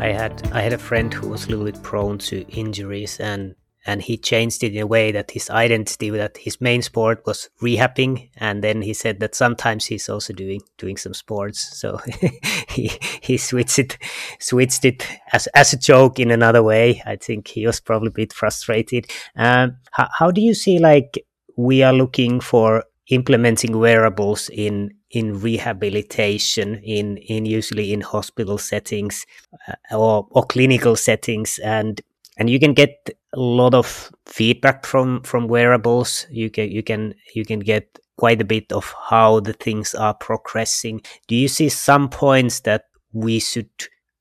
I had I had a friend who was a little bit prone to injuries and and he changed it in a way that his identity that his main sport was rehabbing. And then he said that sometimes he's also doing doing some sports. So he he switched it switched it as as a joke in another way. I think he was probably a bit frustrated. Um, how, how do you see like we are looking for implementing wearables in in rehabilitation in in usually in hospital settings uh, or or clinical settings and and you can get a lot of feedback from from wearables. You can you can you can get quite a bit of how the things are progressing. Do you see some points that we should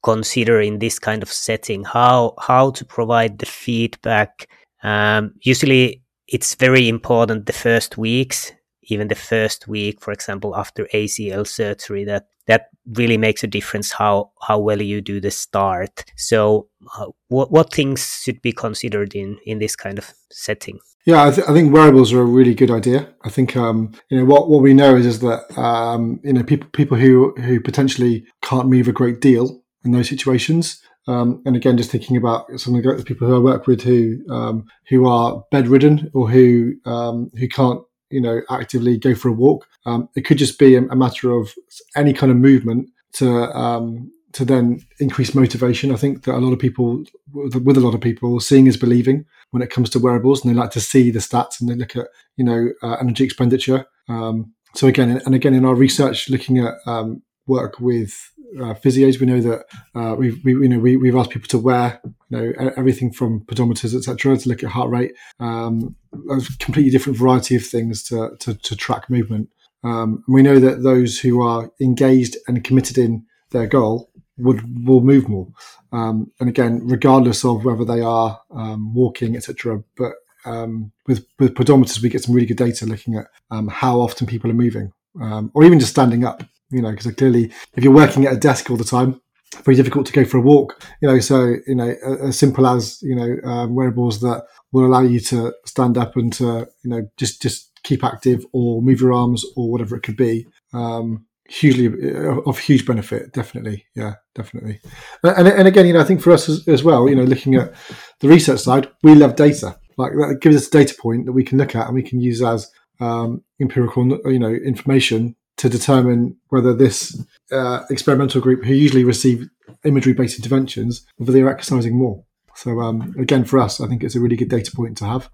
consider in this kind of setting? How how to provide the feedback? Um, usually it's very important the first weeks even the first week, for example, after ACL surgery, that that really makes a difference how how well you do the start. So, uh, what what things should be considered in in this kind of setting? Yeah, I, th- I, think wearables are a really good idea. I think um, you know what what we know is is that um, you know people people who who potentially can't move a great deal in those situations. Um, and again, just thinking about some of the people who I work with who um, who are bedridden or who um, who can't you know, actively go for a walk. Um, it could just be a, a, matter of any kind of movement to um, to then increase motivation. I think that a lot of people, with a lot of people, seeing is believing when it comes to wearables, and they like to see the stats and they look at you know uh, energy expenditure. Um, so again, and again, in our research, looking at um, work with uh, physios. We know that uh, we've we, you know we, we've asked people to wear you know everything from pedometers etc. to look at heart rate, um, a completely different variety of things to to, to track movement. Um, and we know that those who are engaged and committed in their goal would will move more. Um, and again, regardless of whether they are um, walking etc. But um, with with pedometers, we get some really good data looking at um, how often people are moving, or even just standing up you know, because clearly if you're working at a desk all the time, very difficult to go for a walk. You know, so you know, as simple as you know, um, wearables that will allow you to stand up and to you know just just keep active or move your arms or whatever it could be. Um, hugely uh, of huge benefit definitely yeah definitely and, and again you know i think for us as, as, well you know looking at the research side we love data like that gives us a data point that we can look at and we can use as um, empirical you know information to determine whether this uh, experimental group, who usually receive imagery based interventions, whether they're exercising more. So um, again, for us, I think it's a really good data point to have.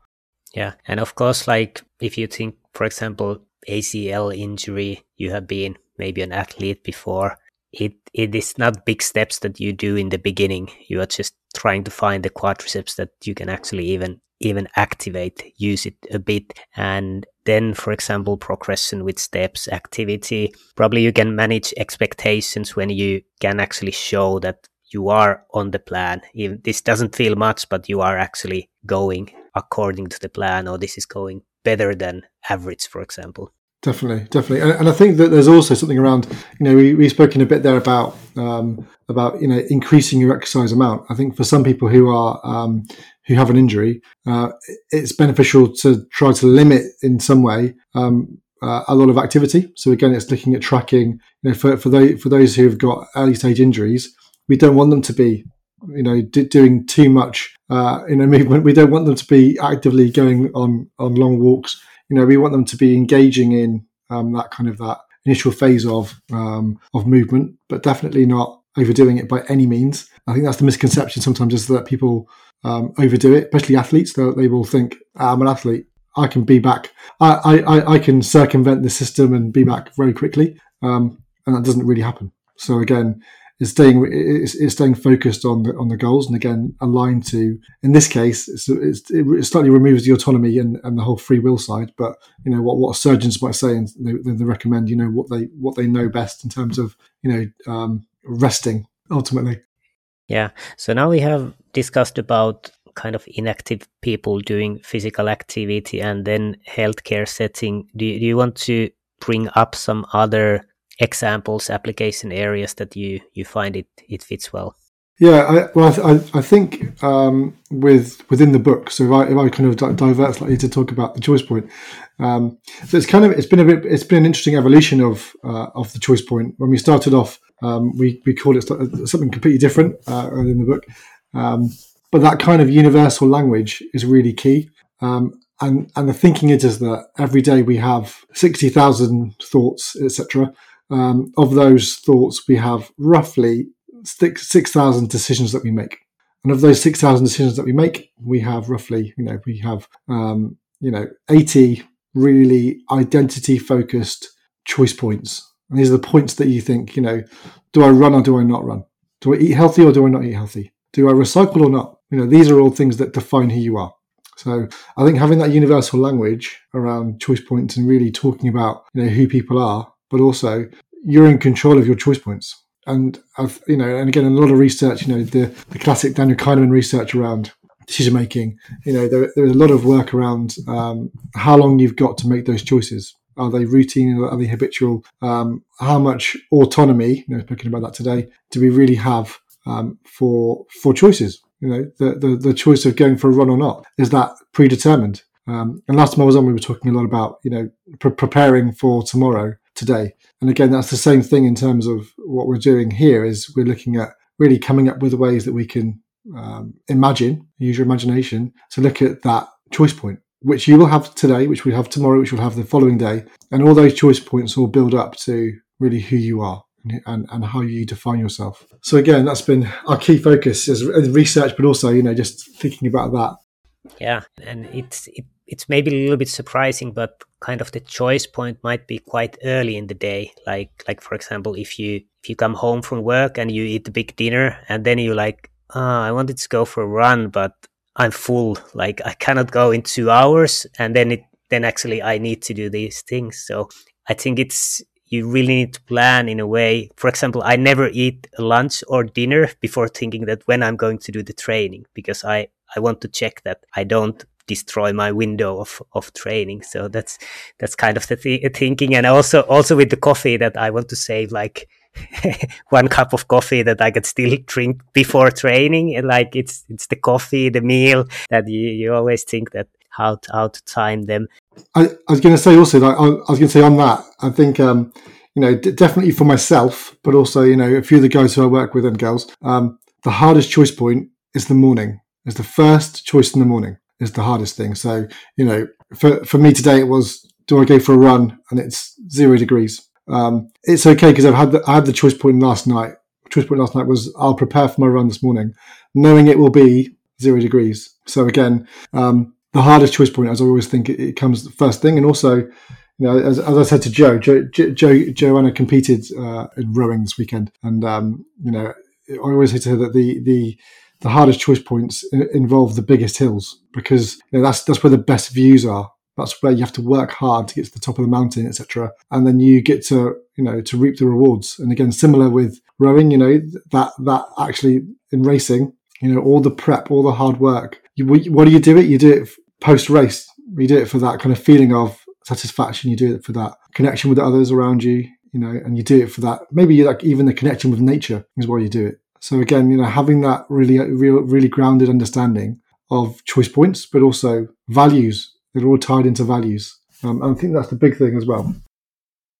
Yeah, and of course, like if you think, for example, ACL injury, you have been maybe an athlete before. It it is not big steps that you do in the beginning. You are just trying to find the quadriceps that you can actually even even activate, use it a bit. And then, for example, progression with steps, activity, probably you can manage expectations when you can actually show that you are on the plan. Even this doesn't feel much, but you are actually going according to the plan, or this is going better than average, for example. Definitely, definitely, and, and, I think that there's also something around. You know, we we've spoken a bit there about um, about you know increasing your exercise amount. I think for some people who are um, who have an injury, uh, it's beneficial to try to limit in some way um, uh, a lot of activity. So again, it's looking at tracking. You know, for for those for those who have got early stage injuries, we don't want them to be you know d- doing too much uh, in a movement. We don't want them to be actively going on on long walks you know, we want them to be engaging in um, that kind of that initial phase of um, of movement, but definitely not overdoing it by any means. I think that's the misconception sometimes is that people um, overdo it, especially athletes. They, they will think, ah, "I'm an athlete. I can be back. I, I, I can circumvent the system and be back very quickly," um, and that doesn't really happen. So again, is staying is, is staying focused on the on the goals and again aligned to in this case it's, it's, it slightly removes the autonomy and, and the whole free will side but you know what what surgeons might say and they, they recommend you know what they what they know best in terms of you know um, resting ultimately yeah so now we have discussed about kind of inactive people doing physical activity and then healthcare setting. Do do you want to bring up some other examples, application areas that you you find it it fits well? Yeah, I, well, I, I think um, with within the book. So if I, if I kind of divert slightly to talk about the choice point, um, so it's kind of it's been a bit it's been an interesting evolution of uh, of the choice point. When we started off, um, we we called it something completely different uh, in the book, um, but that kind of universal language is really key. Um, and and the thinking is, is that every day we have sixty thousand thoughts, etc. Um, of those thoughts, we have roughly 6,000 decisions that we make. And of those 6,000 decisions that we make, we have roughly, you know, we have, um, you know, 80 really identity focused choice points. And these are the points that you think, you know, do I run or do I not run? Do I eat healthy or do I not eat healthy? Do I recycle or not? You know, these are all things that define who you are. So I think having that universal language around choice points and really talking about, you know, who people are, but also you're in control of your choice points and I've you know, and again, a lot of research, you know, the the classic Daniel Kahneman research around decision making. You know, there, there's a lot of work around um, how long you've got to make those choices. Are they routine? Are they habitual? Um, how much autonomy? You know, speaking about that today, do we really have um, for for choices? You know, the, the the choice of going for a run or not is that predetermined? Um, and last time I was on, we were talking a lot about you know pre- preparing for tomorrow today. And again, that's the same thing in terms of what we're doing here is we're looking at really coming up with ways that we can um, imagine, use your imagination to look at that choice point, which you will have today, which we have tomorrow, which we'll have the following day. And all those choice points will build up to really who you are and, and how you define yourself. So again, that's been our key focus is research, but also, you know, just thinking about that. Yeah. And it's, it, it's maybe a little bit surprising, but kind of the choice point might be quite early in the day. Like like for example, if you if you come home from work and you eat a big dinner and then you like, oh, I wanted to go for a run, but I'm full. Like I cannot go in two hours, and then it then actually I need to do these things. So I think it's you really need to plan in a way. For example, I never eat lunch or dinner before thinking that when I'm going to do the training because I I want to check that I don't destroy my window of, of training. So that's that's kind of the th- thinking, and also also with the coffee that I want to save like one cup of coffee that I could still drink before training. And like it's it's the coffee, the meal that you, you always think that how to, how to time them. I, I was going to say also, like I, I was going to say on that, I think. Um, you know, d- definitely for myself, but also, you know, a few of the guys who I work with and girls, um, the hardest choice point is the morning. Is the first choice in the morning is the hardest thing. So, you know, for, for me today, it was, do I go for a run? And it's zero degrees. Um, it's okay because I've had the, I had the choice point last night. Choice point last night was I'll prepare for my run this morning, knowing it will be zero degrees. So again, um, the hardest choice point, as I always think, it, it comes first thing. And also, you know, as, as I said to Joe, Joe, Joe Joanna competed uh, in rowing this weekend, and um, you know, I always say to that the the the hardest choice points involve the biggest hills because you know, that's that's where the best views are. That's where you have to work hard to get to the top of the mountain, etc. And then you get to you know to reap the rewards. And again, similar with rowing, you know that that actually in racing, you know all the prep, all the hard work. You, what do you do it? You do it post race. You do it for that kind of feeling of satisfaction. You do it for that connection with the others around you. You know, and you do it for that. Maybe you like even the connection with nature is why you do it. So again, you know, having that really, real, really grounded understanding of choice points, but also values. They're all tied into values. Um, and I think that's the big thing as well.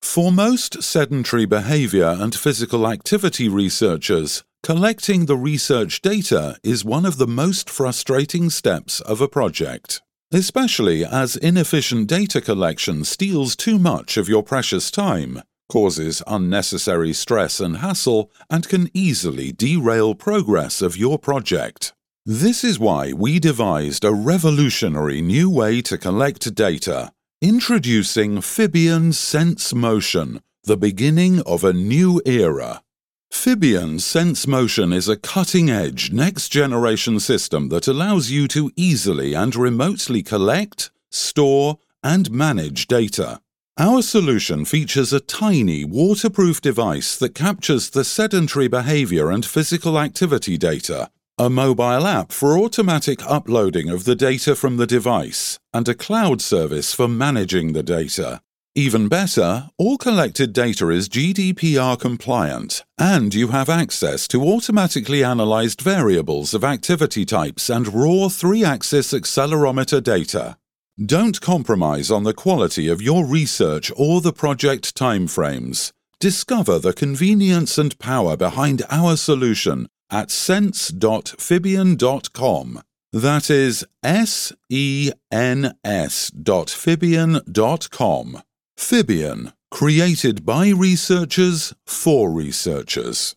For most sedentary behavior and physical activity researchers, collecting the research data is one of the most frustrating steps of a project, especially as inefficient data collection steals too much of your precious time causes unnecessary stress and hassle, and can easily derail progress of your project. This is why we devised a revolutionary new way to collect data, introducing Fibion SENS Motion, the beginning of a new era. Fibion SENS Motion is a cutting edge, next generation system that allows you to easily and remotely collect, store, and manage data. Our solution features a tiny waterproof device that captures the sedentary behavior and physical activity data, a mobile app for automatic uploading of the data from the device, and a cloud service for managing the data. Even better, all collected data is GDPR compliant, and you have access to automatically analyzed variables of activity types and raw 3 axis accelerometer data. Don't compromise on the quality of your research or the project timeframes. Discover the convenience and power behind our solution at sens.fibion.com. That is S E N S dot Fibion.com. Fibion, created by researchers for researchers.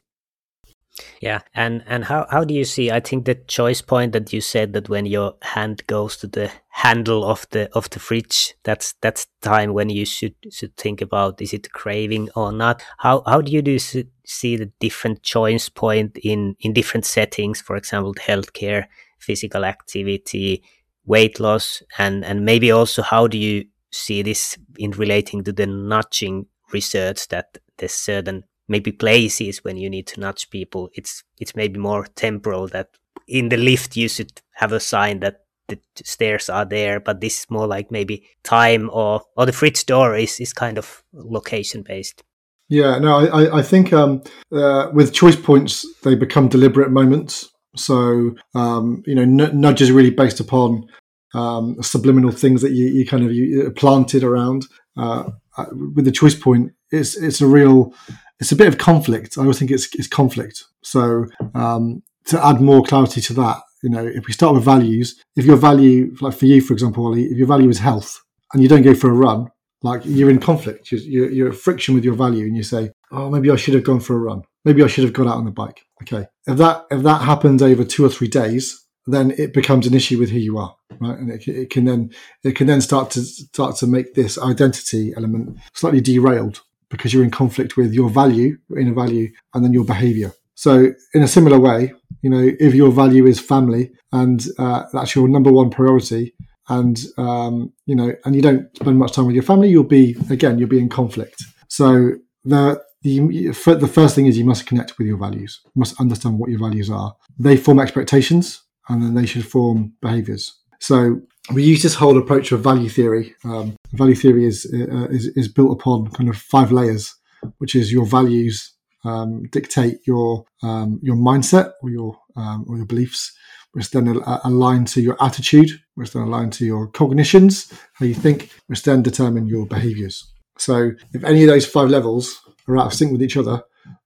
Yeah, and and how how do you see? I think the choice point that you said that when your hand goes to the handle of the of the fridge, that's that's time when you should should think about is it craving or not. How how do you do see the different choice point in in different settings? For example, healthcare, physical activity, weight loss, and and maybe also how do you see this in relating to the nudging research that there's certain maybe places when you need to nudge people. It's it's maybe more temporal that in the lift you should have a sign that the stairs are there but this is more like maybe time or or the fridge door is is kind of location based. Yeah no i i think um uh, with choice points they become deliberate moments. So um you know n- nudges really based upon um, subliminal things that you, you kind of you planted around. Uh, uh, with the choice point, it's it's a real, it's a bit of conflict. I always think it's it's conflict. So um, to add more clarity to that, you know, if we start with values, if your value, like for you, for example, Olli, if your value is health and you don't go for a run, like you're in conflict, you're, you're, friction with your value, and you say, oh, maybe I should have gone for a run. Maybe I should have got out on the bike. Okay, if that if that happens over two or three days, then it becomes an issue with who you are, right? And it, it, can then it can then start to start to make this identity element slightly derailed because you're in conflict with your value, your inner value, and then your behavior. So, in a similar way, you know, if your value is family and uh, that's your number one priority, and um, you know, and you don't spend much time with your family, you'll be again, you'll be in conflict. So the the, the first thing is you must connect with your values. You must understand what your values are. They form expectations and then they should form behaviors. So we use this whole approach of value theory. Um, value theory is, uh, is, is built upon kind of five layers, which is your values um, dictate your um, your mindset or your um, or your beliefs, which then align to your attitude, which then align to your cognitions, how you think, which then determine your behaviors. So if any of those five levels are out of sync with each other,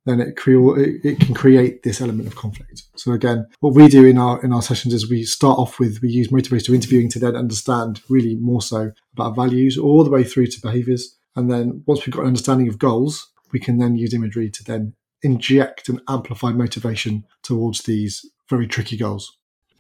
then it, cre- it can create this element of conflict. So again, what we do in our in our sessions is we start off with we use motivator interviewing to then understand really more so about values all the way through to behaviors, and then once we've got an understanding of goals, we can then use imagery to then inject and amplify motivation towards these very tricky goals.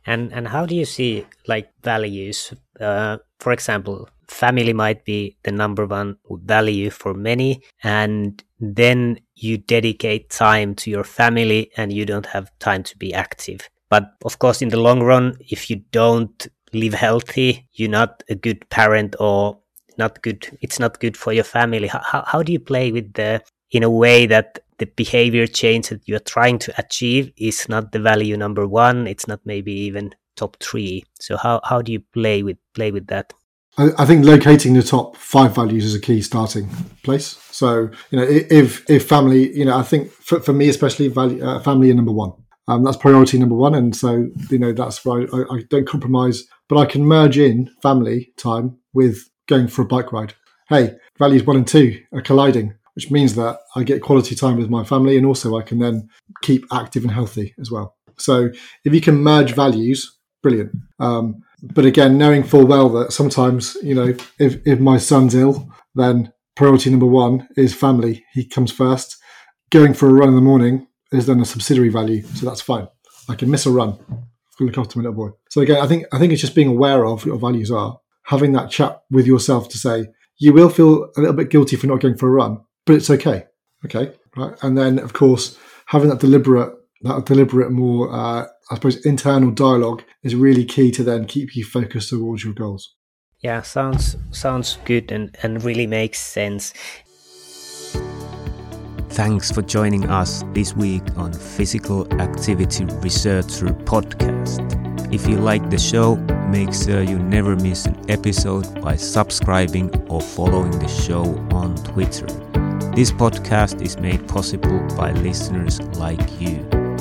And and how do you see like values? Uh, for example, family might be the number one value for many, and then you dedicate time to your family and you don't have time to be active. But of course, in the long run, if you don't live healthy, you're not a good parent or not good. It's not good for your family. How, how do you play with the, in a way that the behavior change that you're trying to achieve is not the value number one. It's not maybe even top three. So how, how do you play with, play with that? I, think locating the top five values is a key starting place. So, you know, if if family, you know, I think for, for me especially, value, uh, family are number one. Um, that's priority number one, and so you know that's why I, I, don't compromise. But I can merge in family time with going for a bike ride. Hey, values one and two are colliding, which means that I get quality time with my family, and also I can then keep active and healthy as well. So if you can merge values, brilliant. Um, but again, knowing full well that sometimes, you know, if, if my son's ill, then priority number one is family. He comes first. Going for a run in the morning is then a subsidiary value, so that's fine. I can miss a run. I look after my little boy. So again, I think I think it's just being aware of what your values are, having that chat with yourself to say you will feel a little bit guilty for not going for a run, but it's okay. Okay, right, and then of course having that deliberate that deliberate more uh, I suppose internal dialogue is really key to then keep you focused towards your goals. Yeah, sounds sounds good and, and really makes sense. Thanks for joining us this week on Physical Activity Researcher Podcast. If you like the show, make sure you never miss an episode by subscribing or following the show on Twitter. This podcast is made possible by listeners like you.